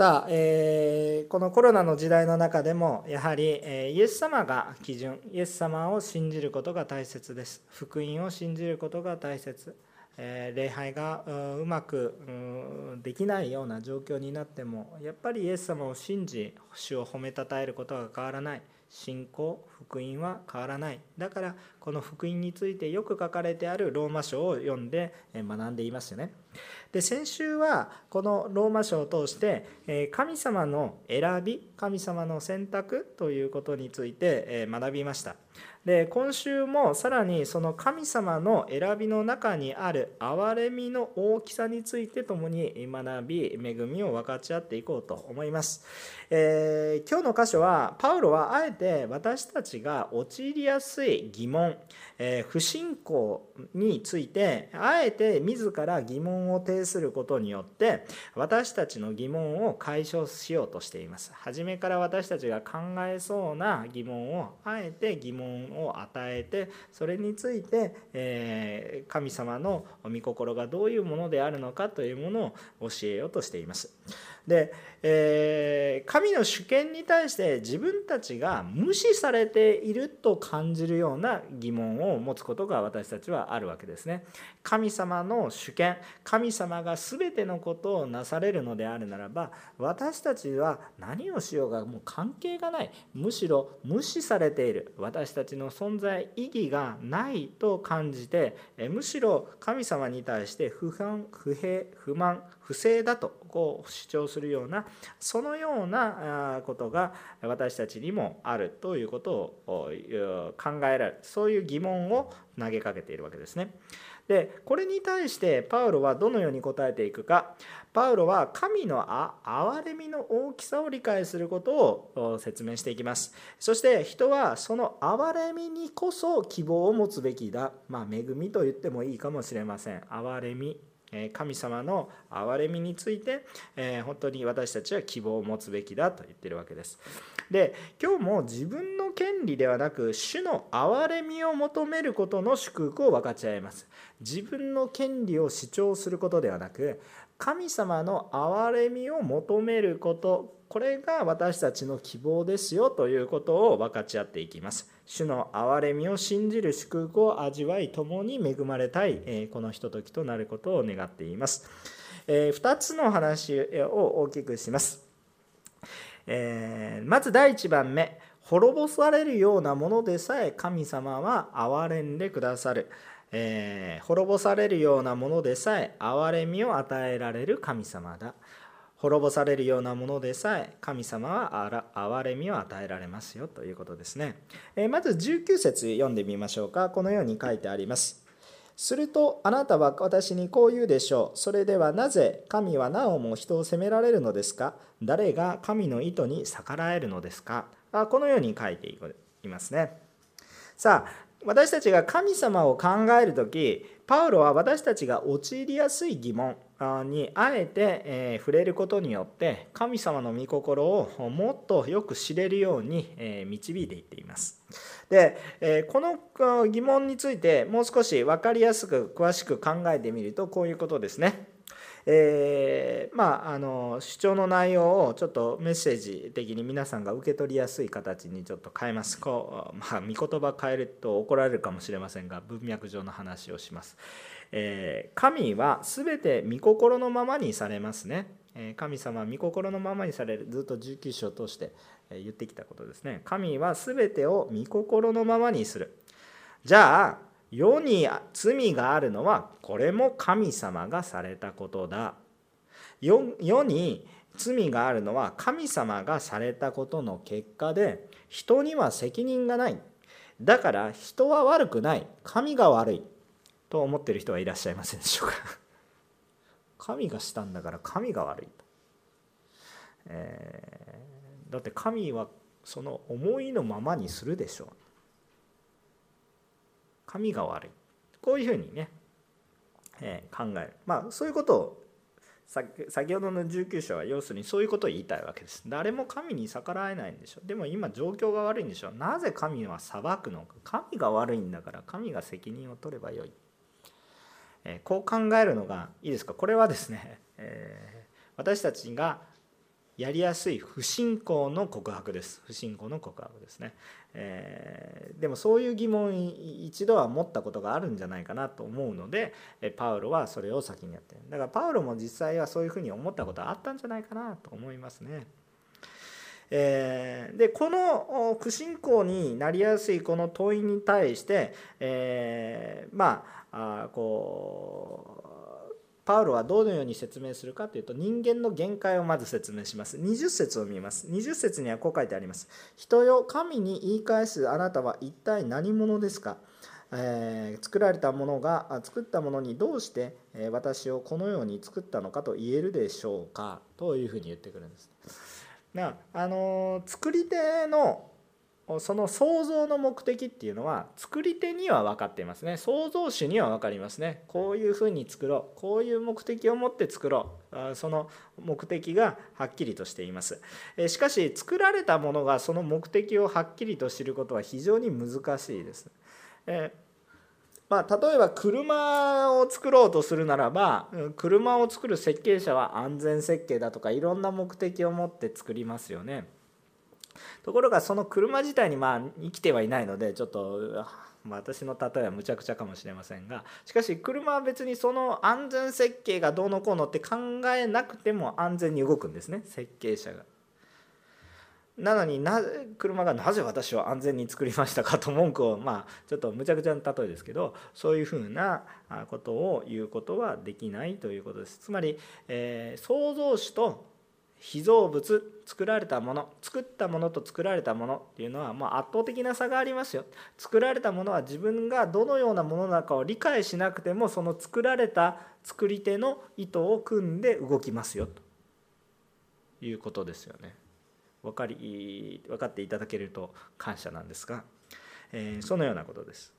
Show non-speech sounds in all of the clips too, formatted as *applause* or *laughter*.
さあ、えー、このコロナの時代の中でもやはり、えー、イエス様が基準イエス様を信じることが大切です。福音を信じることが大切、えー、礼拝がうまくできないような状況になってもやっぱりイエス様を信じ主を褒めたたえることが変わらない。信仰福音は変わらない。だからこの福音についてよく書かれてあるローマ書を読んで学んでいますよね。で先週はこのローマ書を通して神様の選び神様の選択ということについて学びました。で今週もさらにその神様の選びの中にある憐れみの大きさについて共に学び恵みを分かち合っていこうと思います、えー、今日の箇所はパウロはあえて私たちが陥りやすい疑問、え、不信仰についてあえて自ら疑問を呈することによって私たちの疑問を解消しようとしています初めから私たちが考えそうな疑問をあえて疑問を与えてそれについて、え神様の御心がどういうものであるのかというものを教えようとしています。で、えー神の主権に対して自分たちが無視されていると感じるような疑問を持つことが私たちはあるわけですね。神様の主権神様が全てのことをなされるのであるならば私たちは何をしようがもう関係がないむしろ無視されている私たちの存在意義がないと感じてむしろ神様に対して不反不平不満不正だとこう主張するようなそのようなことが私たちにもあるということを考えられる。そういう疑問を投げかけているわけですね。でこれに対してパウロはどのように答えていくか。パウロは神の憐れみの大きさを理解することを説明していきます。そして人はその憐れみにこそ希望を持つべきだ。まあ恵みと言ってもいいかもしれません。憐れみ。神様の憐れみについて本当に私たちは希望を持つべきだと言ってるわけです。で今日も自分の権利ではなく主の憐れみを求めることの祝福を分かち合います。自分の権利を主張することではなく神様の憐れみを求めることこれが私たちの希望ですよということを分かち合っていきます。主の憐れみを信じる祝福を味わい共に恵まれたいこのひとときとなることを願っています。2つの話を大きくします。まず第1番目滅ぼされるようなものでさえ神様は憐れんでくださる。えー、滅ぼされるようなものでさえ憐れみを与えられる神様だ。滅ぼされるようなものでさえ神様は憐れみを与えられますよということですね。えまず19節読んでみましょうか。このように書いてあります。するとあなたは私にこう言うでしょう。それではなぜ神はなおも人を責められるのですか？誰が神の意図に逆らえるのですか？あこのように書いていますね。さあ私たちが神様を考える時パウロは私たちが陥りやすい疑問にあえて、触れることによって神様の御心をもっとよく知れるように、導いていっています。で、この疑問についてもう少し分かりやすく詳しく考えてみるとこういうことですね。えー、まああの主張の内容をちょっとメッセージ的に皆さんが受け取りやすい形にちょっと変えますこう、まあ、御言葉変えると怒られるかもしれませんが文脈上の話をします、え、神は全て御心のままにされますね。神様は御心のままにされるずっと19章を通して言ってきたことですね。神は全てを御心のままにする。じゃあ世に罪があるのはこれも神様がされたことだ。世に罪があるのは神様がされたことの結果で人には責任がない。だから人は悪くない。神が悪い。と思ってる人はいらっしゃいませんでしょうか？*laughs* 神がしたんだから神が悪いと、えー、だって神はその思いのままにするでしょう。神が悪い。こういうふうにね、えー、考える。まあそういうことを先ほどの19章は要するにそういうことを言いたいわけです。誰も神に逆らえないんでしょでも今状況が悪いんでしょなぜ神は裁くのか。神が悪いんだから神が責任を取ればよい、え、こう考えるのがいいですか？これはですね、え、私たちがやりやすい不信仰の告白です。不信仰の告白ですね、えー、でもそういう疑問一度は持ったことがあるんじゃないかなと思うのでパウロはそれを先にやってる。だからパウロも実際はそういうふうに思ったことはあったんじゃないかなと思いますね。えー、でこの不信仰になりやすいこの問いに対して、えー、まあこうパウロはどのように説明するかというと人間の限界をまず説明します。20節を見ます。20節にはこう書いてあります。人よ神に言い返すあなたは一体何者ですか？えー、作られたものが作ったものにどうして、私をこのように作ったのかと言えるでしょうか？というふうに言ってくるんです。なあの作り手のその創造の目的っていうのは作り手には分かっていますね。創造主には分かりますね。こういうふうに作ろう。こういう目的を持って作ろう。その目的がはっきりとしています。しかし作られたものがその目的をはっきりと知ることは非常に難しいです。まあ、例えば車を作ろうとするならば車を作る設計者は安全設計だとかいろんな目的を持って作りますよね。ところがその車自体にまあ生きてはいないのでちょっと私の例えはむちゃくちゃかもしれませんがしかし車は別にその安全設計がどうのこうのって考えなくても安全に動くんですね設計者が。なのにな車がなぜ私を安全に作りましたかと文句をまあちょっとむちゃくちゃな例えですけどそういうふうなことを言うことはできないということです。つまり、えー、創造主と被造物作られたもの作ったものと作られたものっていうのはまあ圧倒的な差がありますよ。作られたものは自分がどのようなものなのかを理解しなくてもその作られた作り手の意図を組んで動きますよ。ということですよね。分かり分かっていただけると感謝なんですが、えー、そのようなことです。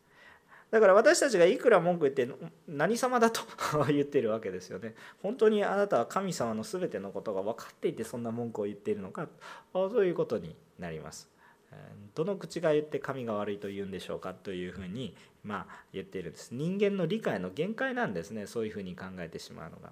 だから私たちがいくら文句言って何様だと *laughs* 言ってるわけですよね。本当にあなたは神様の全てのことが分かっていてそんな文句を言っているのかそういうことになります。どの口が言って神が悪いと言うんでしょうかというふうにまあ言っているんです。人間の理解の限界なんですねそういうふうに考えてしまうのが。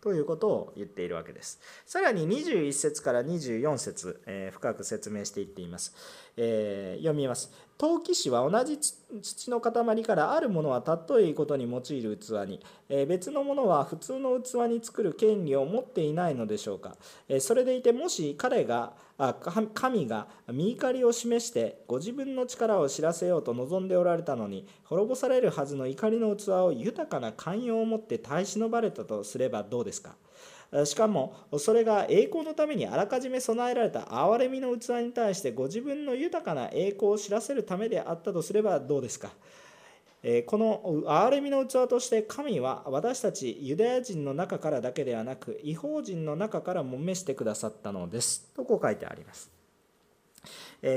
ということを言っているわけです。さらに21節から24節、えー、深く説明していっています。えー、読みます。陶器師は同じ土の塊からあるものは尊いことに用いる器に、え、別のものは普通の器に作る権利を持っていないのでしょうか。え、それでいてもし彼があ神が見怒りを示してご自分の力を知らせようと望んでおられたのに滅ぼされるはずの怒りの器を豊かな寛容を持って耐え忍ばれたとすればどうですか？しかもそれが栄光のためにあらかじめ備えられた憐れみの器に対してご自分の豊かな栄光を知らせるためであったとすればどうですか？この憐れみの器として神は私たちユダヤ人の中からだけではなく違法人の中からも召してくださったのですとこう書いてあります。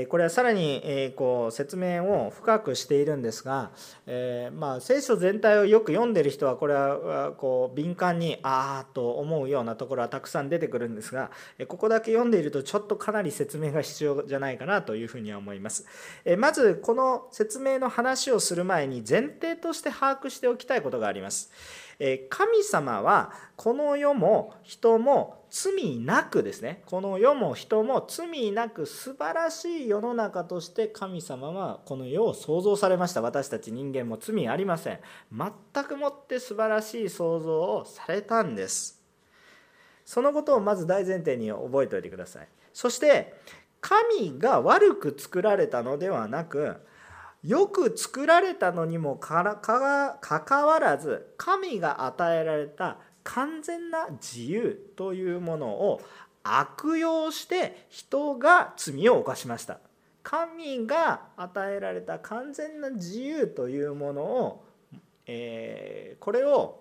これはさらにこう説明を深くしているんですが、えまあ、聖書全体をよく読んでる人はこれはこう敏感にああと思うようなところはたくさん出てくるんですがここだけ読んでいるとちょっとかなり説明が必要じゃないかなというふうには思います。えまずこの説明の話をする前に前提として把握しておきたいことがあります。神様はこの世も人も罪なくですね。この世も人も罪なく素晴らしい世の中として神様はこの世を創造されました。私たち人間も罪ありません。全くもって素晴らしい創造をされたんです。そのことをまず大前提に覚えておいてください。そして神が悪く作られたのではなくよく作られたのにもかかわらず神が与えられた完全な自由というものを悪用して人が罪を犯しました。神が与えられた完全な自由というものを、えー、これを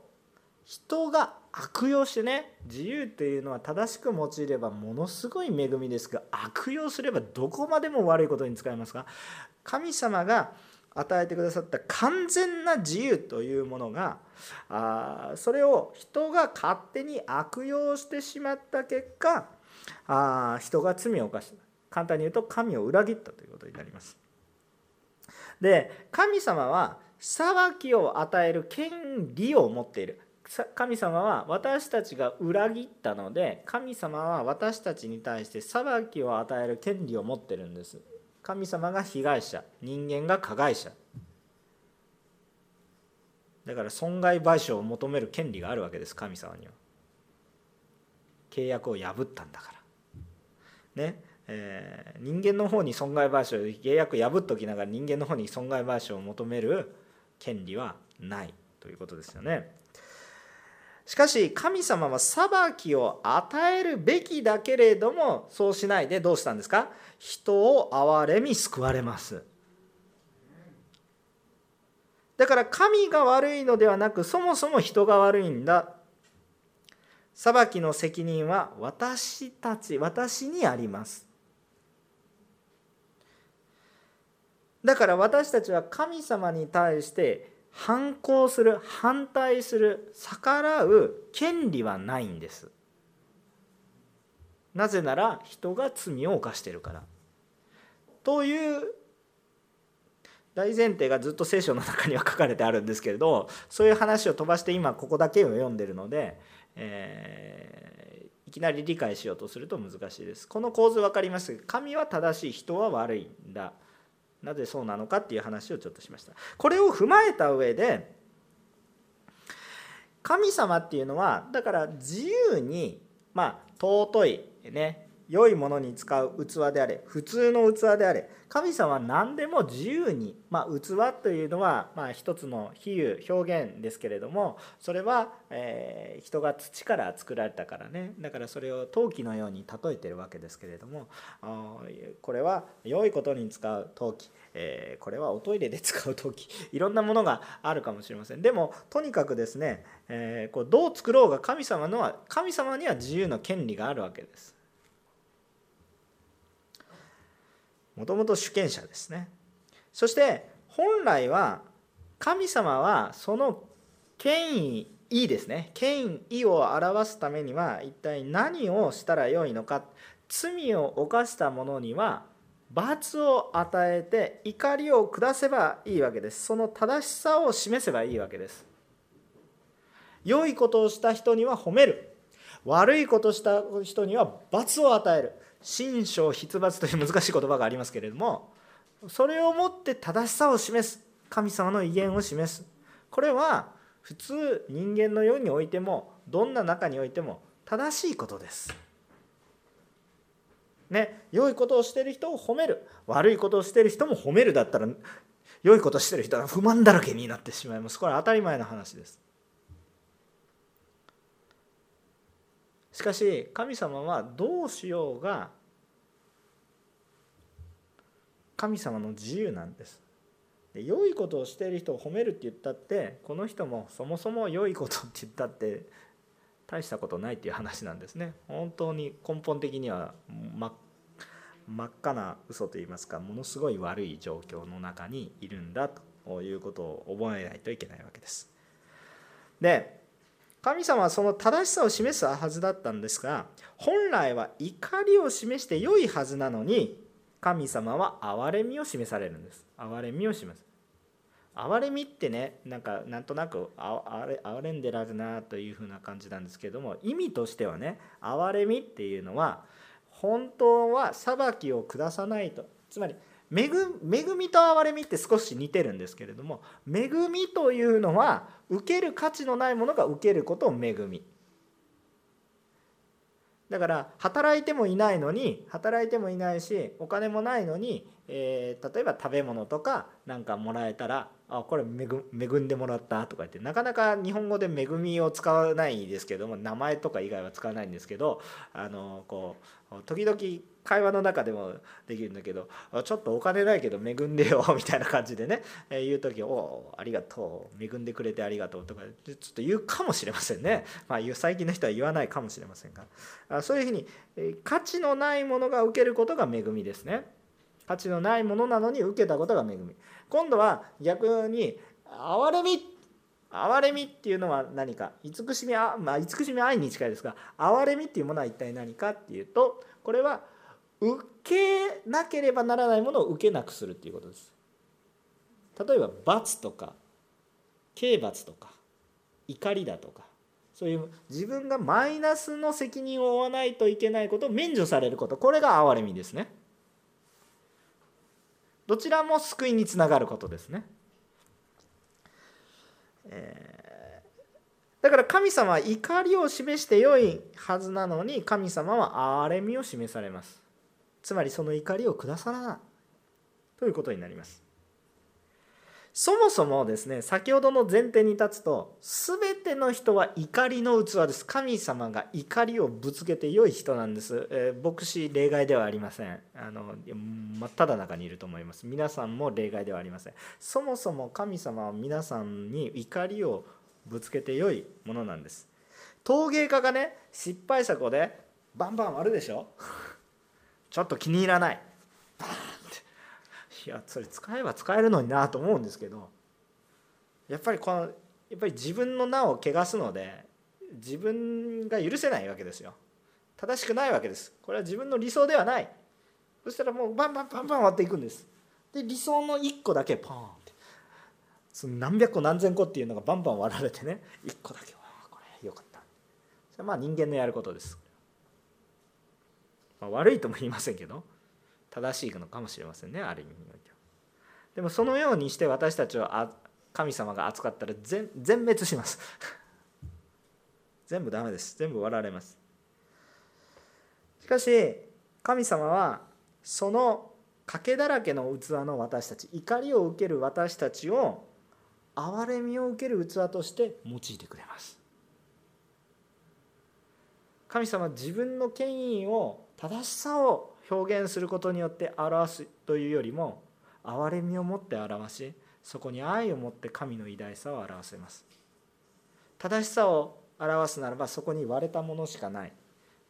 人が悪用してね自由というのは正しく用いればものすごい恵みですが悪用すればどこまでも悪いことに使えますが神様が与えてくださった完全な自由というものがあそれを人が勝手に悪用してしまった結果あ人が罪を犯した。簡単に言うと神を裏切ったということになります。で神様は裁きを与える権利を持っている。神様は私たちが裏切ったので神様は私たちに対して裁きを与える権利を持ってるんです。神様が被害者人間が加害者。だから損害賠償を求める権利があるわけです神様には。契約を破ったんだから。ね。えー、人間の方に損害賠償契約破っときながら人間の方に損害賠償を求める権利はないということですよね。しかし神様は裁きを与えるべきだけれどもそうしないでどうしたんですか？人を憐れみ救われます。だから神が悪いのではなくそもそも人が悪いんだ。裁きの責任は私たち私にあります。だから私たちは神様に対して反抗する反対する逆らう権利はないんです。なぜなら人が罪を犯してるから。という大前提がずっと聖書の中には書かれてあるんですけれどそういう話を飛ばして今ここだけを読んでるので、えー、いきなり理解しようとすると難しいです。この構図分かります？神は正しい人は悪いんだ。なぜそうなのかっていう話をちょっとしました。これを踏まえた上で神様っていうのはだから自由にまあ尊いね良いものに使う器であれ普通の器であれ神様は何でも自由に、まあ、器というのは、まあ、一つの比喩表現ですけれどもそれは、えー、人が土から作られたからねだからそれを陶器のように例えてるわけですけれどもこれは良いことに使う陶器、えー、これはおトイレで使う陶器いろんなものがあるかもしれませんでもとにかくですね、えー、こうどう作ろうが神様のは神様には自由の権利があるわけです。もともと主権者ですね。そして本来は神様はその権威いいですね。権威を表すためには一体何をしたらよいのか。罪を犯した者には罰を与えて怒りを下せばいいわけです。その正しさを示せばいいわけです。良いことをした人には褒める。悪いことをした人には罰を与える。心象筆罰という難しい言葉がありますけれどもそれをもって正しさを示す神様の威厳を示す。これは普通人間の世においてもどんな中においても正しいことです。ね、良いことをしてる人を褒める。悪いことをしてる人も褒めるだったら良いことをしてる人は不満だらけになってしまいます。これは当たり前の話です。しかし神様はどうしようが神様の自由なんです。で良いことをしている人を褒めるって言ったってこの人もそもそも良いことって言ったって大したことないっていう話なんですね。本当に根本的には真っ赤な嘘といいますかものすごい悪い状況の中にいるんだということを覚えないといけないわけです。で神様はその正しさを示すはずだったんですが本来は怒りを示して良いはずなのに神様は憐れみを示されるんです。憐れみを示す。憐れみってねなんかなんとなくあれ憐れんでられるなというふうな感じなんですけども意味としてはね憐れみっていうのは本当は裁きを下さないと。つまり恵みと憐れみって少し似てるんですけれども恵みというのは受ける価値のないものが受けることを恵み。だから働いてもいないのに働いてもいないしお金もないのに、えー、例えば食べ物とかなんかもらえたらあこれ恵んでもらったとか言ってなかなか日本語で恵みを使わないですけども名前とか以外は使わないんですけどあのこう時々会話の中でもできるんだけどちょっとお金ないけど恵んでよ *laughs* みたいな感じでね、え言う時「おおありがとう恵んでくれてありがとう」とかちょっと言うかもしれませんね、まあ、最近の人は言わないかもしれませんが。そういうふうに価値のないものが受けることが恵みですね。価値のないものなのに受けたことが恵み。今度は逆に憐れみ憐れみっていうのは何か慈しみあまあ慈しみ愛に近いですが憐れみっていうものは一体何かっていうとこれは受けなければならないものを受けなくするっていうことです。例えば罰とか刑罰とか怒りだとかそういう自分がマイナスの責任を負わないといけないことを免除されることこれが憐れみですね。どちらも救いにつながることですね、えー、だから神様は怒りを示してよいはずなのに神様は憐れみを示されます。つまりその怒りを下さらないということになります。そもそもですね先ほどの前提に立つと全ての人は怒りの器です。神様が怒りをぶつけて良い人なんです、えー、牧師例外ではありません。あの真っ只中にいると思います。皆さんも例外ではありません。そもそも神様は皆さんに怒りをぶつけて良いものなんです。陶芸家がね失敗作をねバンバン割るでしょ。ちょっと気に入らない。いやそれ使えば使えるのになと思うんですけどやっぱりこのやっぱり自分の名を汚すので自分が許せないわけですよ。正しくないわけです。これは自分の理想ではない。そしたらもうバンバンバンバン割っていくんです。で理想の1個だけポンって。その何百個何千個っていうのがバンバン割られてね1個だけわこれよかった。それはまあ人間のやることです。まあ、悪いとも言いませんけど正しいのかもしれませんねある意味においては。でもそのようにして私たちを神様が扱ったら全全滅します。*laughs* 全部ダメです。全部割られます。しかし神様はその賭けだらけの器の私たち怒りを受ける私たちを憐れみを受ける器として用いてくれます。神様は自分の権威を正しさを表現することによって表すというよりも憐れみを持って表しそこに愛を持って神の偉大さを表せます。正しさを表すならばそこに割れたものしかない。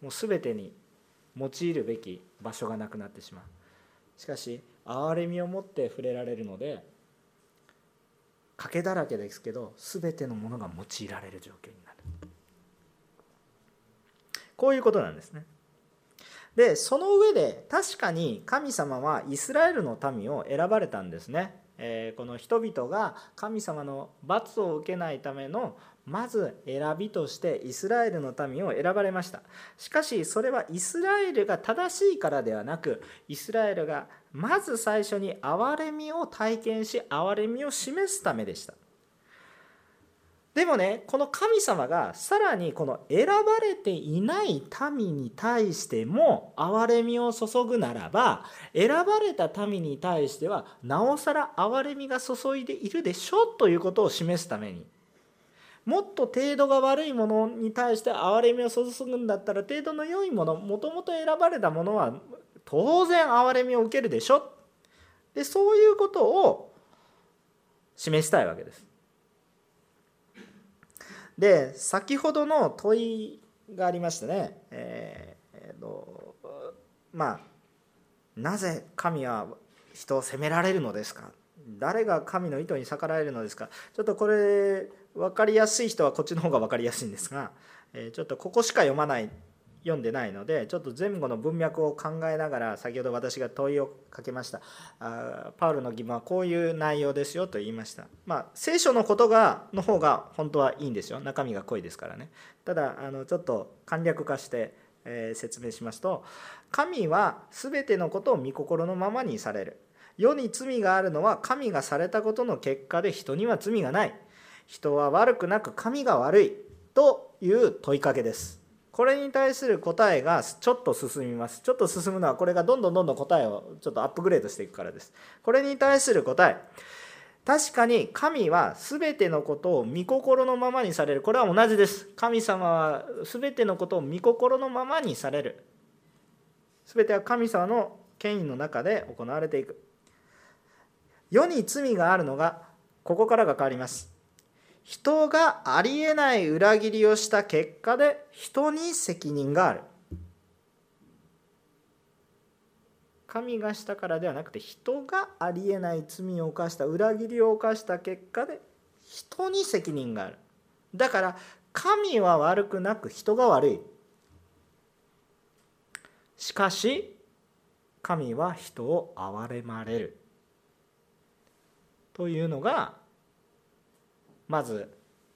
もう全てに用いるべき場所がなくなってしまう。しかし憐れみを持って触れられるので賭けだらけですけど全てのものが用いられる状況になる。こういうことなんですね。でその上で確かに神様はイスラエルの民を選ばれたんですね。えー、この人々が神様の罰を受けないためのまず選びとしてイスラエルの民を選ばれましたしかしそれはイスラエルが正しいからではなくイスラエルがまず最初に憐れみを体験し憐れみを示すためでしたでもねこの神様がさらにこの選ばれていない民に対しても憐れみを注ぐならば選ばれた民に対してはなおさら憐れみが注いでいるでしょということを示すためにもっと程度が悪いものに対して憐れみを注ぐんだったら程度の良いものもともと選ばれたものは当然憐れみを受けるでしょでそういうことを示したいわけです。で先ほどの問いがありましてね、えーえー、とまあなぜ神は人を責められるのですか？誰が神の意図に逆らえるのですか？ちょっとこれ分かりやすい人はこっちの方が分かりやすいんですが、えー、ちょっとここしか読まない読んでないのでちょっと前後の文脈を考えながら先ほど私が問いをかけました。あパウルの疑問はこういう内容ですよと言いました。まあ聖書のことがの方が本当はいいんですよ。中身が濃いですからね。ただあのちょっと簡略化して、えー、説明しますと神は全てのことを御心のままにされる。世に罪があるのは神がされたことの結果で人には罪がない。人は悪くなく神が悪いという問いかけです。これに対する答えがちょっと進みます。ちょっと進むのはこれがどんどんどんどん答えをちょっとアップグレードしていくからです。これに対する答え。確かに神は全てのことを御心のままにされる。これは同じです。神様は全てのことを御心のままにされる。全ては神様の権威の中で行われていく。世に罪があるのがここからが変わります。人がありえない裏切りをした結果で人に責任がある。神がしたからではなくて人がありえない罪を犯した裏切りを犯した結果で人に責任がある。だから神は悪くなく人が悪い。しかし神は人を憐れまれる。というのがまず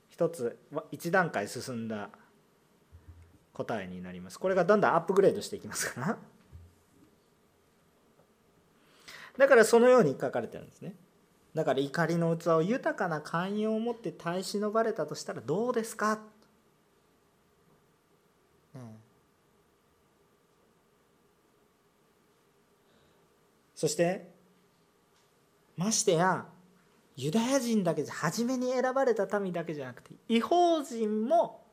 一つ一段階進んだ答えになります。これがだんだんアップグレードしていきますか。ら *laughs* だからそのように書かれてるんですね。だから怒りの器を豊かな寛容を持って耐え忍ばれたとしたらどうですか、ね、そしてましてやユダヤ人だけじゃ初めに選ばれた民だけじゃなくて違法人も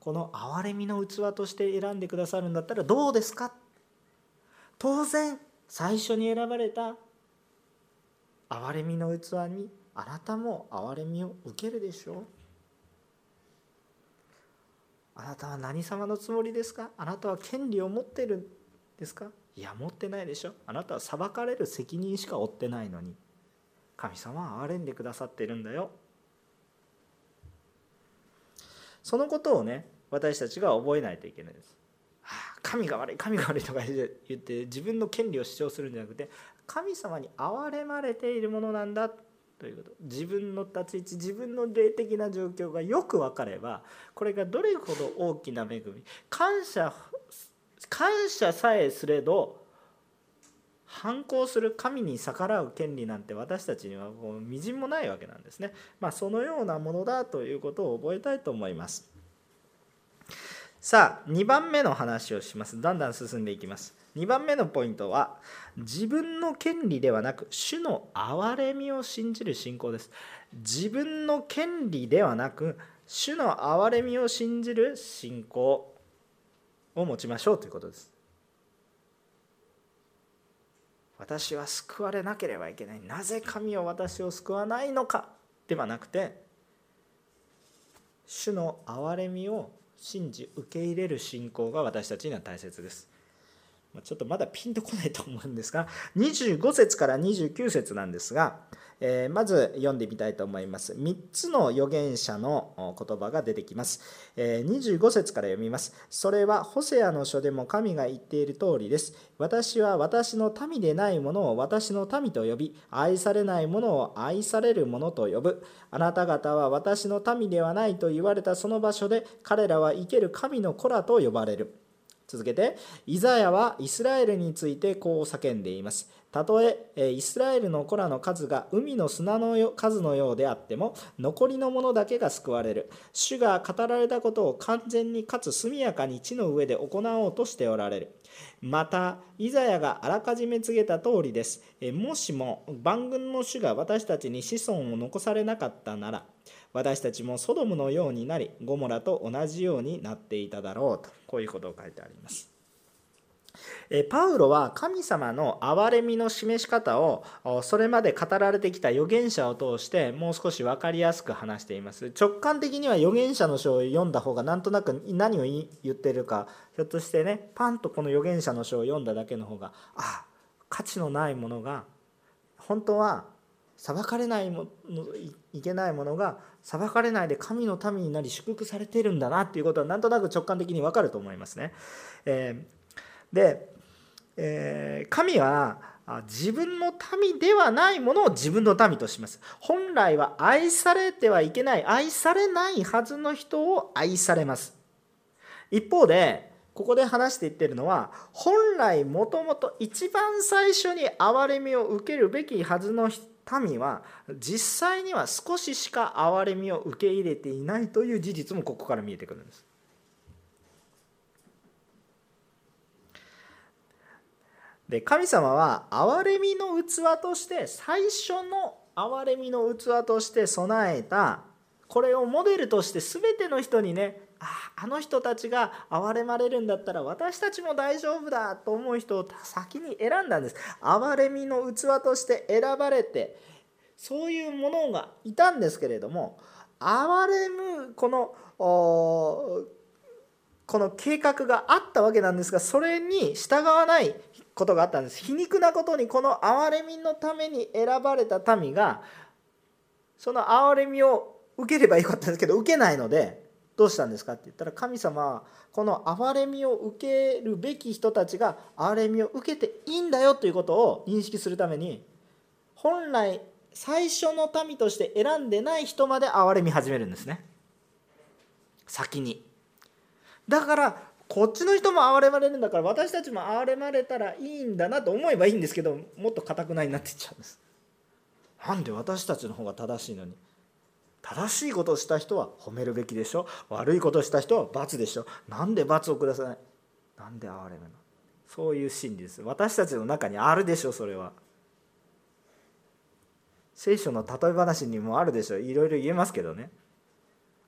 この憐れみの器として選んでくださるんだったらどうですか？当然最初に選ばれた憐れみの器にあなたも憐れみを受けるでしょう。あなたは何様のつもりですか？あなたは権利を持ってるんですか？いや持ってないでしょ。あなたは裁かれる責任しか負ってないのに。神様は憐れんでくださってるんだよそのことをね私たちが覚えないといけないです。神が悪い神が悪いとか言って自分の権利を主張するんじゃなくて神様に憐れまれているものなんだということ自分の立ち位置自分の霊的な状況がよく分かればこれがどれほど大きな恵み感謝感謝さえすれど反抗する神に逆らう権利なんて私たちにはこうみじんもないわけなんですね。まあ、そのようなものだということを覚えたいと思います。さあ2番目の話をします。だんだん進んでいきます。2番目のポイントは自分の権利ではなく主の憐れみを信じる信仰です。自分の権利ではなく主の憐れみを信じる信仰を持ちましょうということです。私は救われなければいけない。なぜ神を私を救わないのかではなくて主の憐れみを信じ受け入れる信仰が私たちには大切です。ちょっとまだピンとこないと思うんですが25節から29節なんですがえー、まず読んでみたいと思います。3つの預言者の言葉が出てきます。えー、25節から読みます。それはホセアの書でも神が言っている通りです。私は私の民でないものを私の民と呼び、愛されないものを愛されるものと呼ぶ。あなた方は私の民ではないと言われたその場所で、彼らは生ける神の子らと呼ばれる。続けて、イザヤはイスラエルについてこう叫んでいます。たとえイスラエルの子らの数が海の砂の数のようであっても残りのものだけが救われる。主が語られたことを完全にかつ速やかに地の上で行おうとしておられる。またイザヤがあらかじめ告げた通りです。もしも万軍の主が私たちに子孫を残されなかったなら私たちもソドムのようになりゴモラと同じようになっていただろうとこういうことを書いてあります。パウロは神様の憐れみの示し方をそれまで語られてきた預言者を通してもう少し分かりやすく話しています。直感的には預言者の書を読んだ方がなんとなく何を言ってるかひょっとしてねパンとこの預言者の書を読んだだけの方があ価値のないものが本当は裁かれないものいけないものが裁かれないで神の民になり祝福されているんだなっていうことはなんとなく直感的に分かると思いますね。えーで、えー、神は自分の民ではないものを自分の民とします。本来は愛されてはいけない、愛されないはずの人を愛されます。一方で、ここで話していってるのは、本来もともと一番最初に憐れみを受けるべきはずの人民は、実際には少ししか憐れみを受け入れていないという事実もここから見えてくるんです。で神様は憐れみの器として最初の憐れみの器として備えたこれをモデルとして全ての人にねああの人たちが憐れまれるんだったら私たちも大丈夫だと思う人を先に選んだんです。憐れみの器として選ばれてそういうものがいたんですけれども憐れむこのこの計画があったわけなんですがそれに従わないことがあったんです。皮肉なことにこの憐れみのために選ばれた民がその憐れみを受ければよかったんですけど受けないのでどうしたんですかって言ったら神様はこの憐れみを受けるべき人たちが憐れみを受けていいんだよということを認識するために本来最初の民として選んでない人まで憐れみ始めるんですね。先に。だからこっちの人も憐れまれるんだから私たちも憐れまれたらいいんだなと思えばいいんですけどもっとかたくなになっていっちゃうんです。なんで私たちの方が正しいのに。正しいことをした人は褒めるべきでしょ悪いことをした人は罰でしょなんで罰をください？なんで憐れむの？そういう心理です私たちの中にあるでしょそれは。聖書の例え話にもあるでしょいろいろ言えますけどね。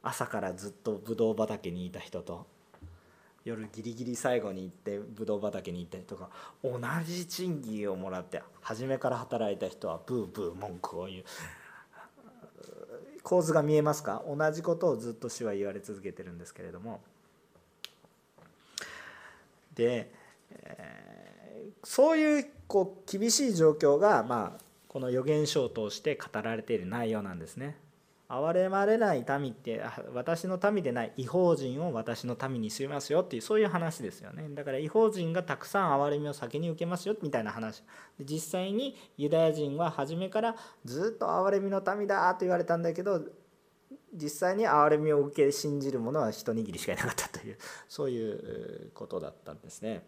朝からずっとブドウ畑にいた人と。夜ギリギリ最後に行ってブドウ畑に行ったりとか。同じ賃金をもらって初めから働いた人はブーブー文句を言う。構図が見えますか？同じことをずっと主は言われ続けてるんですけれどもで、えー、そういうこう厳しい状況が、まあ、この預言書を通して語られている内容なんですね。憐れまれない民って私の民でない違法人を私の民にしますよっていうそういう話ですよねだから違法人がたくさん憐れみを先に受けますよみたいな話で実際にユダヤ人は初めからずっと憐れみの民だと言われたんだけど実際に憐れみを受け信じる者は一握りしかいなかったというそういうことだったんですね。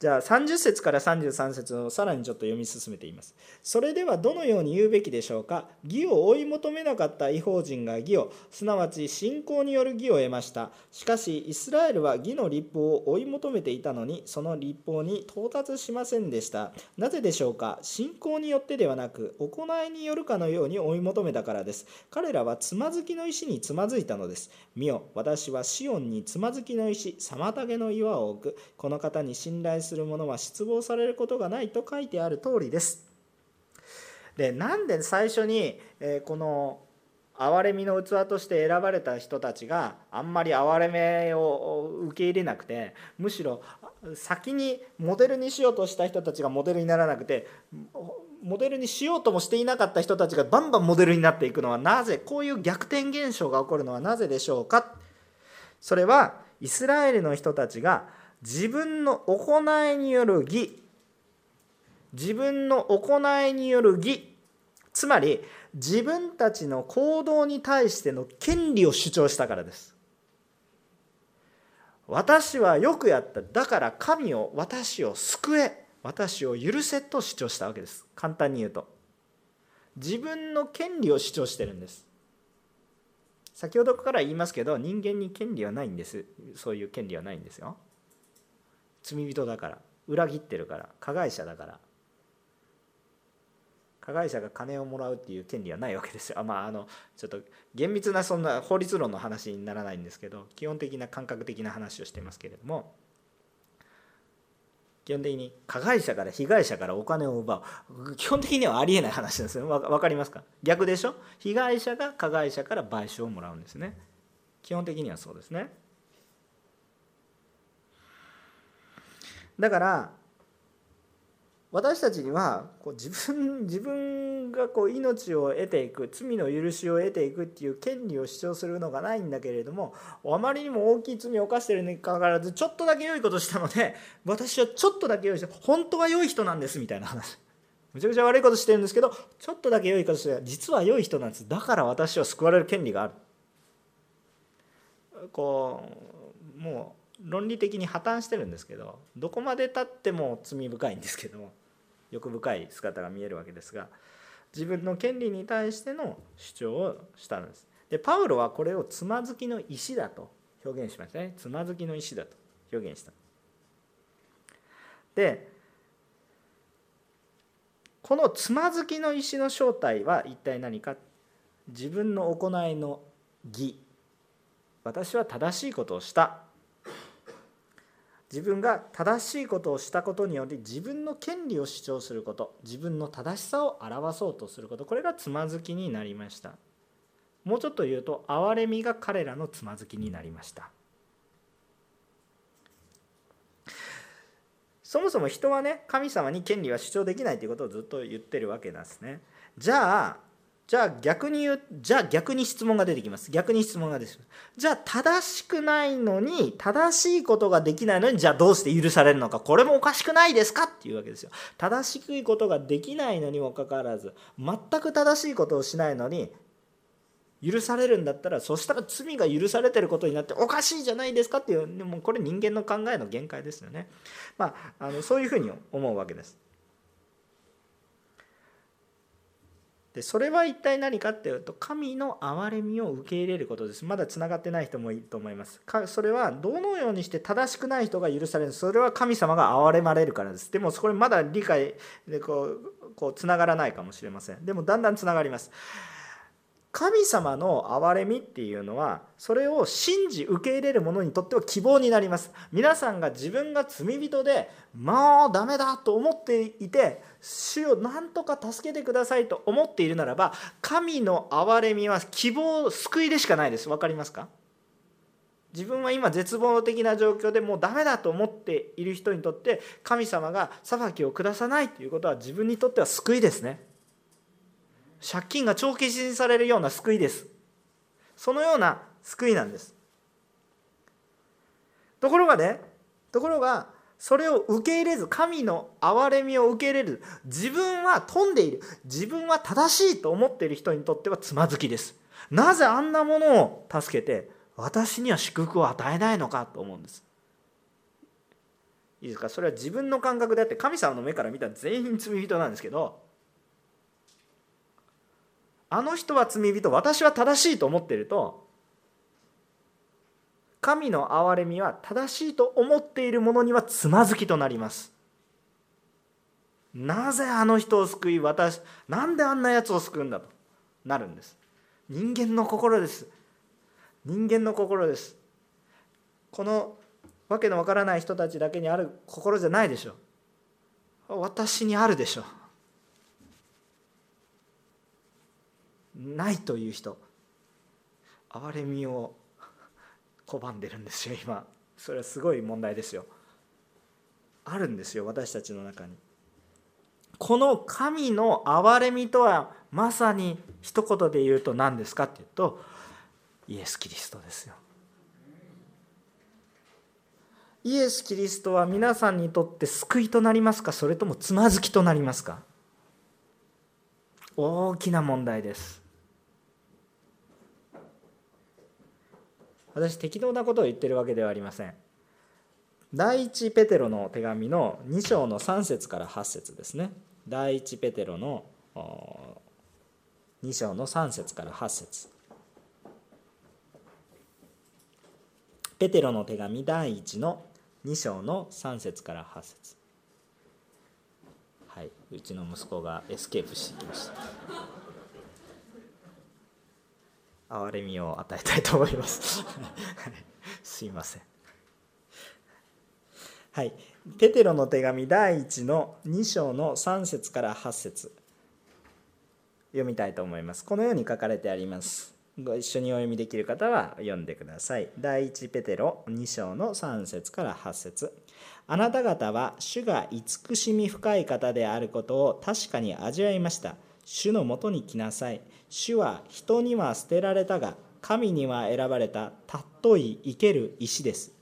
じゃあ30節から33節をさらにちょっと読み進めています。それではどのように言うべきでしょうか？義を追い求めなかった違法人が義を、すなわち信仰による義を得ました。しかし、イスラエルは義の立法を追い求めていたのに、その立法に到達しませんでした。なぜでしょうか？信仰によってではなく、行いによるかのように追い求めたからです。彼らはつまずきの石につまずいたのです。見よ、私はシオンにつまずきの石、妨げの岩を置く。この方に信頼する者は失望されることがないと書いてある通りです。でなんで最初に、えこの憐れみの器として選ばれた人たちがあんまり憐れめを受け入れなくてむしろ先にモデルにしようとした人たちがモデルにならなくてモデルにしようともしていなかった人たちがバンバンモデルになっていくのはなぜこういう逆転現象が起こるのはなぜでしょうかそれはイスラエルの人たちが自分の行いによる義。自分の行いによる義。つまり自分たちの行動に対しての権利を主張したからです。私はよくやった。だから神を私を救え。私を許せと主張したわけです。簡単に言うと。自分の権利を主張してるんです。先ほどから言いますけど人間に権利はないんです。そういう権利はないんですよ。罪人だから裏切ってるから加害者だから加害者が金をもらうっていう権利はないわけですよ。あまああのちょっと厳密なそんな法律論の話にならないんですけど基本的な感覚的な話をしてますけれども基本的に加害者から被害者からお金を奪う基本的にはありえない話ですよ。分かりますか？逆でしょ？被害者が加害者から賠償をもらうんですね。基本的にはそうですね。だから私たちにはこう自分 *laughs* 自分がこう命を得ていく罪の許しを得ていくっていう権利を主張するのがないんだけれどもあまりにも大きい罪を犯しているにかかわらずちょっとだけ良いことしたので *laughs* 私はちょっとだけ良い人本当は良い人なんですみたいな話。*laughs* むちゃくちゃ悪いことしてるんですけどちょっとだけ良いことして実は良い人なんです。だから私は救われる権利がある。こうもう論理的に破綻してるんですけどどこまでたっても罪深いんですけど欲深い姿が見えるわけですが自分の権利に対しての主張をしたんです。でパウロはこれをつまずきの石だと表現しましたねつまずきの石だと表現した。でこのつまずきの石の正体は一体何か自分の行いの義私は正しいことをした自分が正しいことをしたことにより自分の権利を主張すること自分の正しさを表そうとすることこれがつまずきになりました。もうちょっと言うと憐れみが彼らのつまずきになりました。そもそも人はね神様に権利は主張できないということをずっと言ってるわけなんですね。じゃあじゃあ逆に言うじゃあ逆に質問が出てきます。逆に質問が出てきます。じゃあ正しくないのに正しいことができないのにじゃあどうして許されるのか。これもおかしくないですかっていうわけですよ。正しいことができないのにもかかわらず全く正しいことをしないのに許されるんだったらそしたら罪が許されてることになっておかしいじゃないですかっていうでもこれ人間の考えの限界ですよね、まあ、あのそういうふうに思うわけです。でそれは一体何かっていうと神の憐れみを受け入れることです。まだつながってない人もいると思います。かそれはどのようにして正しくない人が許されるそれは神様が憐れまれるからです。でもそれまだ理解でこうこうつながらないかもしれません。でもだんだんつながります。神様の憐れみっていうのはそれを信じ受け入れる者にとっては希望になります。皆さんが自分が罪人でもうダメだと思っていて主を何とか助けてくださいと思っているならば神の憐れみは希望救いでしかないです。分かりますか？自分は今絶望的な状況でもうダメだと思っている人にとって神様が裁きを下さないということは自分にとっては救いですね。借金が帳消しにされるような救いです。そのような救いなんです。ところがねところがそれを受け入れず神の憐れみを受け入れる自分は富んでいる自分は正しいと思っている人にとってはつまずきです。なぜあんなものを助けて私には祝福を与えないのかと思うんです。いいですか？それは自分の感覚であって神様の目から見たら全員罪人なんですけどあの人は罪人私は正しいと思っていると神の憐れみは正しいと思っている者にはつまずきとなります。なぜあの人を救い私なんであんなやつを救うんだとなるんです。人間の心です。人間の心です。このわけのわからない人たちだけにある心じゃないでしょう。私にあるでしょないという人憐れみを拒んでるんですよ今。それはすごい問題ですよ。あるんですよ私たちの中に。この神の憐れみとはまさに一言で言うと何ですかっていうとイエス・キリストですよ。イエス・キリストは皆さんにとって救いとなりますか？それともつまずきとなりますか？大きな問題です。私適当なことを言ってるわけではありません。第一ペテロの手紙の2章の3節から8節ですね。第一ペテロの2章の3節から8節。ペテロの手紙第1の2章の3節から8節。はいうちの息子がエスケープしてきました。憐れみを与えたいと思います。*laughs* すいません。はい。ペテロの手紙第1の2章の3節から8節。読みたいと思います。このように書かれてあります。ご一緒にお読みできる方は読んでください。第1ペテロ2章の3節から8節。あなた方は主が慈しみ深い方であることを確かに味わいました。主のもとに来なさい。主は人には捨てられたが神には選ばれた尊い生ける石です。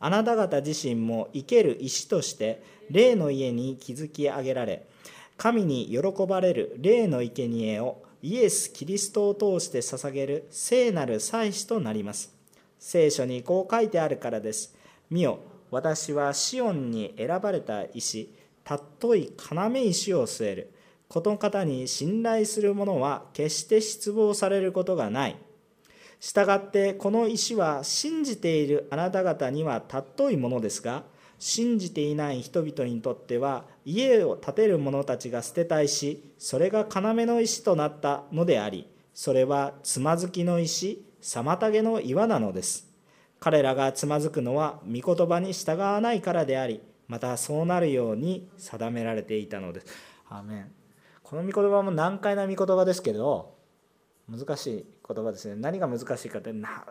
あなた方自身も生ける石として霊の家に築き上げられ神に喜ばれる霊の生贄をイエス・キリストを通して捧げる聖なる祭司となります。聖書にこう書いてあるからです。見よ私はシオンに選ばれた石尊い要石を据える。この方に信頼する者は決して失望されることがない。したがってこの石は信じているあなた方には尊いものですが信じていない人々にとっては家を建てる者たちが捨てた石それが要の石となったのでありそれはつまずきの石妨げの岩なのです。彼らがつまずくのは御言葉に従わないからでありまたそうなるように定められていたのです。アメン。この御言葉も難解な御言葉ですけど難しい言葉ですね何が難しいかってな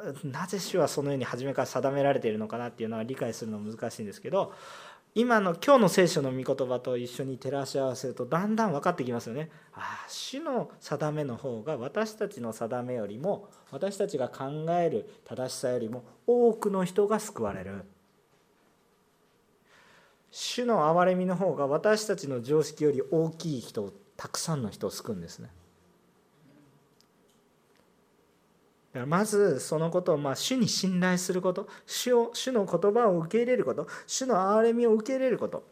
ぜ主はそのように初めから定められているのかなっていうのは理解するの難しいんですけど今の今日の聖書の御言葉と一緒に照らし合わせるとだんだん分かってきますよね。ああ主の定めの方が私たちの定めよりも私たちが考える正しさよりも多くの人が救われる。主の憐れみの方が私たちの常識より大きい人たくさんの人を救うんですね。からまずそのことをまあ主に信頼すること主を主の言葉を受け入れること主の憐れみを受け入れること。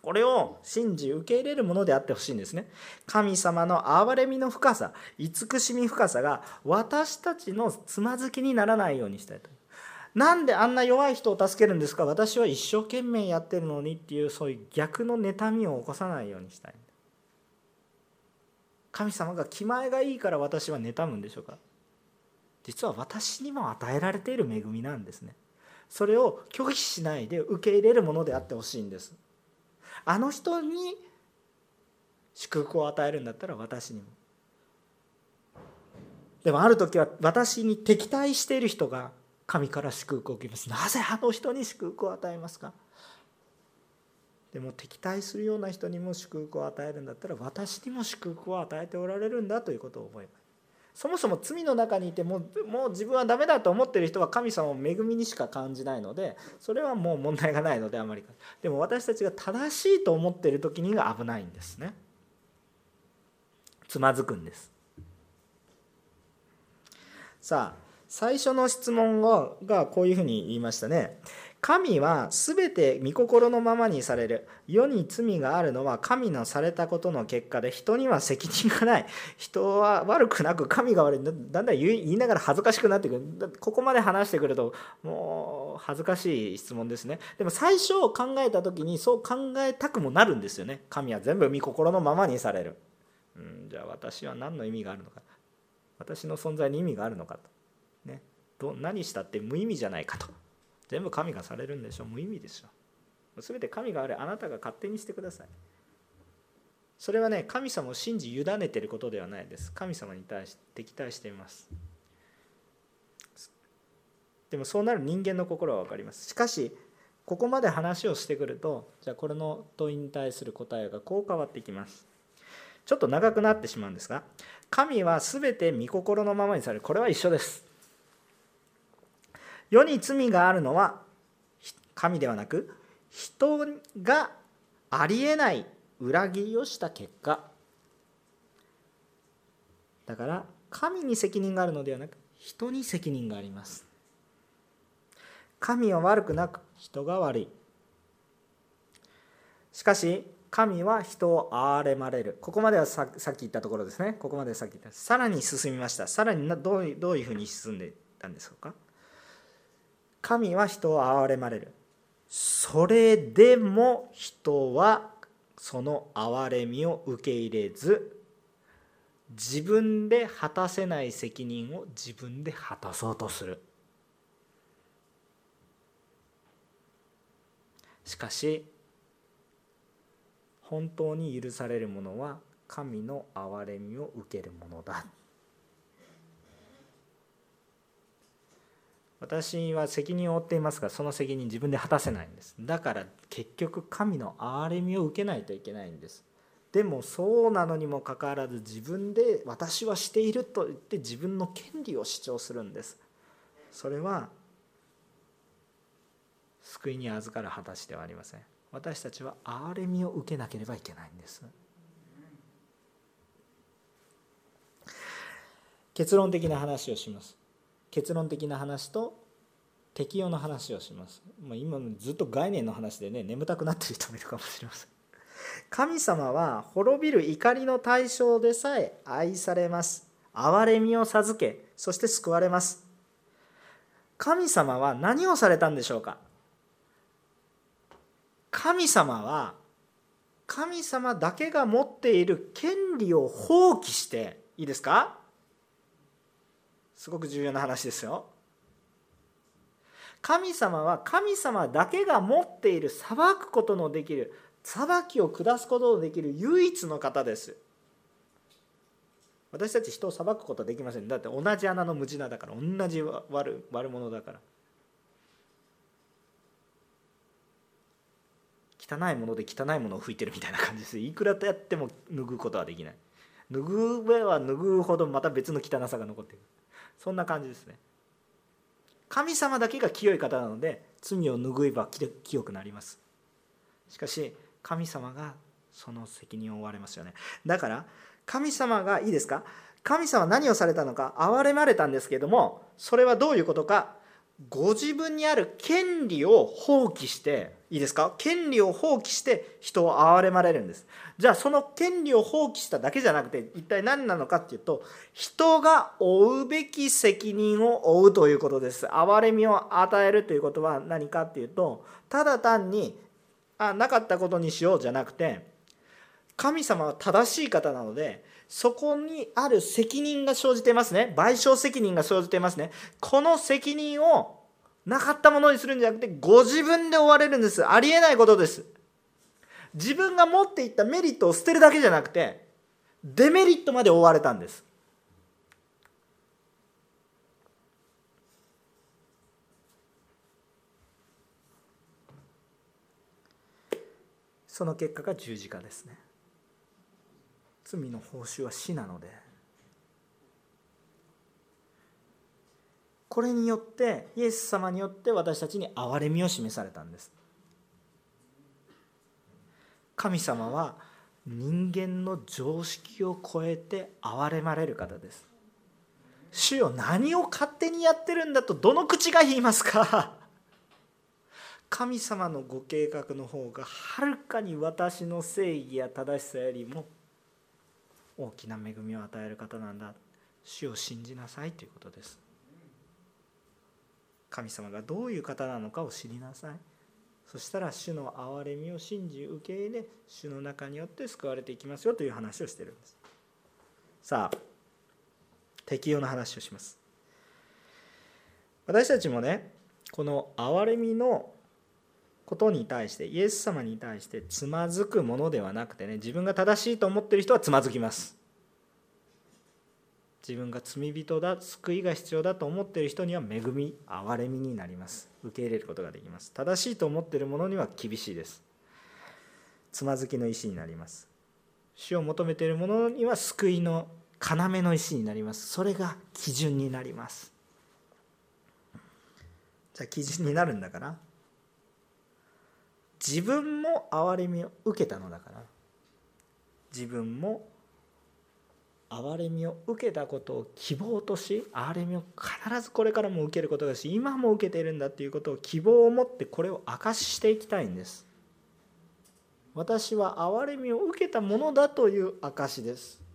これを信じ受け入れるものであってほしいんですね。神様の憐れみの深さ慈しみ深さが私たちのつまずきにならないようにしたいと。なんであんな弱い人を助けるんですか？私は一生懸命やってるのにっていうそういう逆の妬みを起こさないようにしたい。神様が気前がいいから私は妬むんでしょうか？実は私にも与えられている恵みなんですね。それを拒否しないで受け入れるものであってほしいんです。あの人に祝福を与えるんだったら私にも。でもある時は私に敵対している人が神から祝福を受けます。なぜあの人に祝福を与えますか？でも敵対するような人にも祝福を与えるんだったら私にも祝福を与えておられるんだということを覚えます。そもそも罪の中にいてももう自分はダメだと思ってる人は神様を恵みにしか感じないのでそれはもう問題がないのであまりでも私たちが正しいと思ってる時にが危ないんですね。つまずくんです。さあ最初の質問がこういうふうに言いましたね。神は全て御心のままにされる。世に罪があるのは神のされたことの結果で人には責任がない。人は悪くなく神が悪い。だんだん言いながら恥ずかしくなってくる。ここまで話してくるともう恥ずかしい質問ですね。でも最初考えた時にそう考えたくもなるんですよね。神は全部御心のままにされる、うん、じゃあ私は何の意味があるのか。私の存在に意味があるのかと、ね、ど何したって無意味じゃないかと。全部神がされるんでしょ。う無意味でしょ。全て神があれあなたが勝手にしてください。それはね神様を信じ委ねてることではないです。神様に対して敵対しています。でもそうなる人間の心は分かります。しかしここまで話をしてくるとじゃあこれの問いに対する答えがこう変わってきます。ちょっと長くなってしまうんですが神は全て御心のままにされる。これは一緒です。世に罪があるのは神ではなく人がありえない裏切りをした結果。だから神に責任があるのではなく人に責任があります。神は悪くなく人が悪い。しかし神は人を憐れまれる。ここまではさっき言ったところですね。ここまでさっき言った。さらに進みました。さらにどういうふうに進んでいったんでしょうか。神は人を憐れまれる。それでも人はその憐れみを受け入れず自分で果たせない責任を自分で果たそうとする。しかし本当に許されるものは神の憐れみを受けるものだ。私は責任を負っていますがその責任自分で果たせないんです。だから結局神の憐れみを受けないといけないんです。でもそうなのにもかかわらず自分で私はしていると言って自分の権利を主張するんです。それは救いに預かる果たしではありません。私たちは憐れみを受けなければいけないんです。結論的な話をします。結論的な話と適用の話をします。まあ、今ずっと概念の話でね眠たくなってる人もいるかもしれません。*laughs* 神様は滅びる怒りの対象でさえ愛されます。憐れみを授け、そして救われます。神様は何をされたんでしょうか？神様は神様だけが持っている権利を放棄していいですか？すごく重要な話ですよ。神様は神様だけが持っている裁くことのできる裁きを下すことのできる唯一の方です。私たち人を裁くことはできません。だって同じ穴の無地なだから同じ悪悪者だから。汚いもので汚いものを拭いてるみたいな感じです。いくらとやっても拭うことはできない。拭う上は拭うほどまた別の汚さが残っている。そんな感じですね。神様だけが清い方なので罪を拭えば清くなります。しかし神様がその責任を負われますよね。だから神様がいいですか？神様は何をされたのか？憐れまれたんですけどもそれはどういうことか？ご自分にある権利を放棄していいですか？権利を放棄して人を憐れまれるんです。じゃあその権利を放棄しただけじゃなくて一体何なのかっていうと人が負うべき責任を負うということです。憐れみを与えるということは何かっていうとただ単にあなかったことにしようじゃなくて神様は正しい方なのでそこにある責任が生じていますね。賠償責任が生じていますね。この責任をなかったものにするんじゃなくてご自分で追われるんです。ありえないことです。自分が持っていったメリットを捨てるだけじゃなくてデメリットまで追われたんです。その結果が十字架ですね。罪の報酬は死なので。これによってイエス様によって私たちに憐れみを示されたんです。神様は人間の常識を超えて憐れまれる方です。主よ何を勝手にやってるんだとどの口が言いますか？神様のご計画の方がはるかに私の正義や正しさよりも大きな恵みを与える方なんだ。主を信じなさいということです。神様がどういう方なのかを知りなさい。そしたら主の憐れみを信じ受け入れ主の中によって救われていきますよという話をしてるんです。さあ適用の話をします。私たちもねこの憐れみのことに対してイエス様に対してつまずくものではなくてね自分が正しいと思ってる人はつまずきます。自分が罪人だ救いが必要だと思っている人には恵み憐れみになります。受け入れることができます。正しいと思っているものには厳しいです。つまずきの石になります。死を求めているものには救いの要の石になります。それが基準になります。じゃあ基準になるんだから自分も憐れみを受けたのだから自分も憐れみを受けたことを希望とし憐れみを必ずこれからも受けることだし今も受けているんだっていうことを希望を持ってこれを証ししていきたいんです。私は憐れみを受けたものだという証です。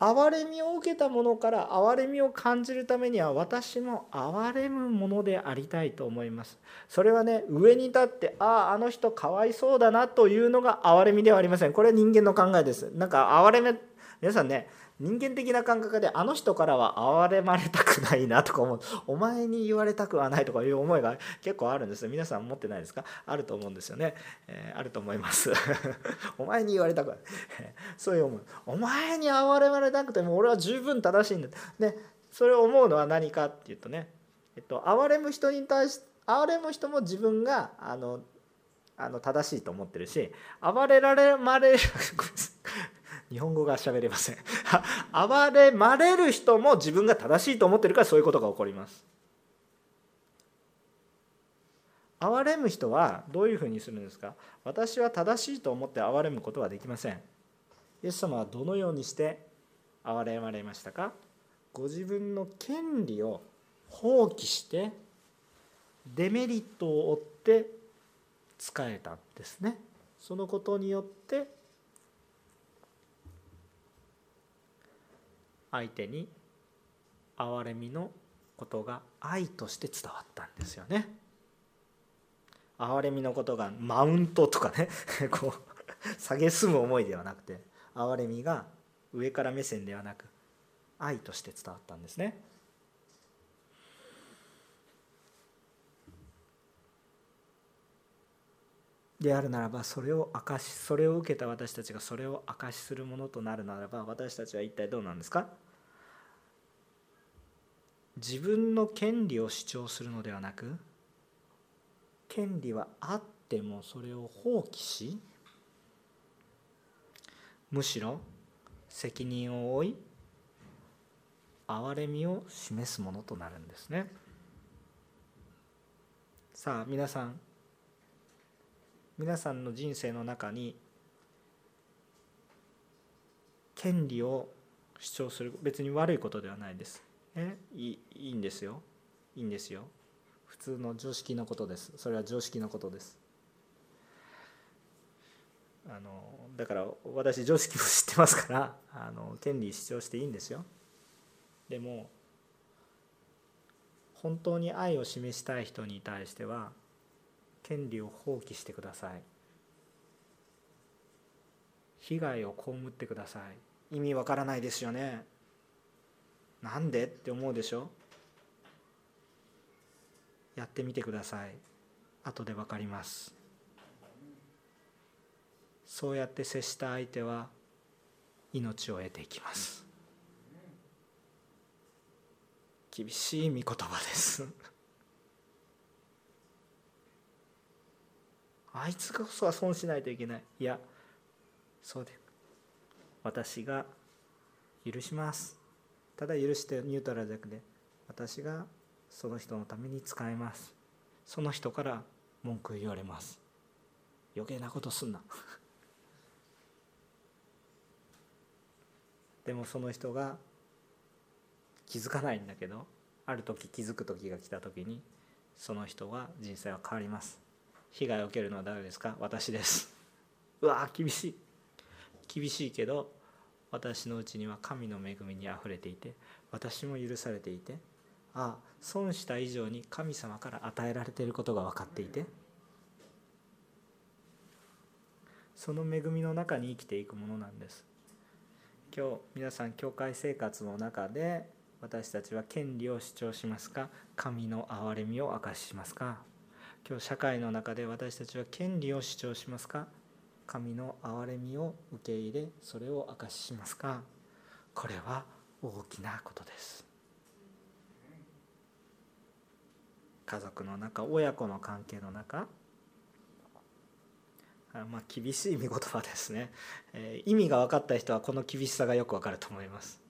憐れみを受けたものから憐れみを感じるためには私も憐れむものでありたいと思います。それはね上に立ってあああの人かわいそうだなというのが憐れみではありません。これは人間の考えです。なんか憐れめ皆さんね人間的な感覚であの人からは憐れまれたくないなとか思う。お前に言われたくはないとかいう思いが結構あるんです。皆さん持ってないですか？あると思うんですよね、えー、あると思います。*laughs* お前に言われたくない。*laughs* そういう思い。お前に憐れまれたくても俺は十分正しいんだ。でそれを思うのは何かっていうとね、えっと、憐れむ人に対し憐れむ人も自分があのあの正しいと思ってるし暴れられまれる *laughs* 日本語が喋れません。*laughs* 暴れまれる人も自分が正しいと思ってるからそういうことが起こります。憐れむ人はどういうふうにするんですか？私は正しいと思って憐れむことはできません。イエス様はどのようにして憐れまれましたか？ご自分の権利を放棄してデメリットを負って使えたんですね。そのことによって相手に憐れみのことが愛として伝わったんですよね。憐れみのことがマウントとかね *laughs* こう蔑む思いではなくて憐れみが上から目線ではなく愛として伝わったんですね。であるならばそれを証しそれを受けた私たちがそれを証しするものとなるならば私たちは一体どうなんですか？自分の権利を主張するのではなく権利はあってもそれを放棄しむしろ責任を負い憐れみを示すものとなるんですね。さあ皆さん皆さんの人生の中に権利を主張する別に悪いことではないです、ね、いいいんですよ。いいんですよ。普通の常識のことです。それは常識のことです。あのだから私常識を知ってますからあの権利主張していいんですよ。でも本当に愛を示したい人に対しては権利を放棄してください。被害を被ってください。意味わからないですよね。なんでって思うでしょ。やってみてください。後で分かります。そうやって接した相手は命を得ていきます。厳しい御言葉ですあいつこそは損しないといけない。いやそうで私が許します。ただ許してニュートラルじゃなくて私がその人のために使えます。その人から文句言われます。余計なことすんな。*laughs* でもその人が気づかないんだけどある時気づく時が来た時にその人は人生は変わります。被害を受けるのは誰ですか？私です。*laughs* うわ厳しい。厳しいけど私のうちには神の恵みにあふれていて私も許されていてああ損した以上に神様から与えられていることが分かっていてその恵みの中に生きていくものなんです。今日皆さん教会生活の中で私たちは権利を主張しますか？神の憐れみを明かししますか？今日社会の中で私たちは権利を主張しますか？神の憐れみを受け入れそれを明かししますか？これは大きなことです。家族の中親子の関係の中まあ、厳しい見言葉ですね、えー、意味が分かった人はこの厳しさがよく分かると思います。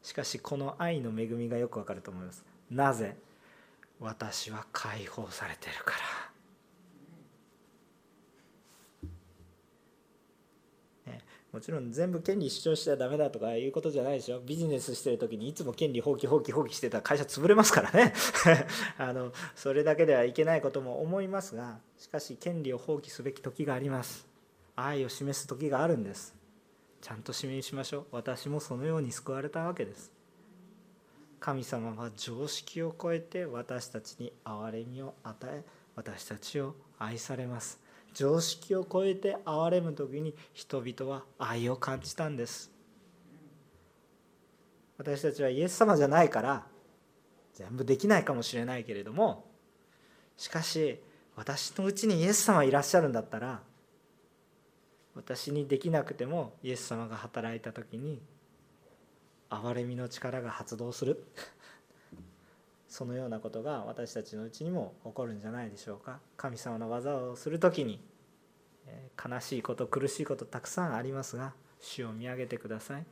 しかしこの愛の恵みがよく分かると思います。なぜ？私は解放されてるから。ね、もちろん全部権利主張してはダメだとかいうことじゃないでしょ。ビジネスしてる時にいつも権利放棄放棄放棄してたら会社潰れますからね。*laughs* あのそれだけではいけないことも思いますがしかし権利を放棄すべき時があります。愛を示す時があるんです。ちゃんと示しましょう。私もそのように救われたわけです。神様は常識を超えて私たちに憐れみを与え私たちを愛されます。常識を超えて憐れむ時に人々は愛を感じたんです。私たちはイエス様じゃないから全部できないかもしれないけれどもしかし私のうちにイエス様いらっしゃるんだったら私にできなくてもイエス様が働いた時に憐れみの力が発動する。*laughs* そのようなことが私たちのうちにも起こるんじゃないでしょうか。神様の技をする時に悲しいこと苦しいことたくさんありますが主を見上げてください。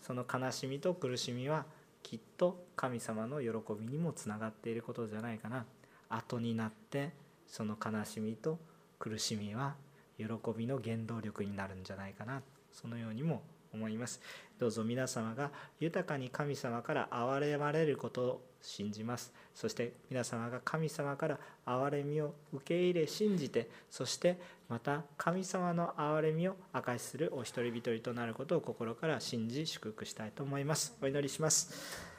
その悲しみと苦しみはきっと神様の喜びにもつながっていることじゃないかな。後になってその悲しみと苦しみは喜びの原動力になるんじゃないかな。そのようにも思います。どうぞ皆様が豊かに神様から憐れまれることを信じます。そして皆様が神様から憐れみを受け入れ信じてそしてまた神様の憐れみを明かしするお一人一人となることを心から信じ祝福したいと思います。お祈りします。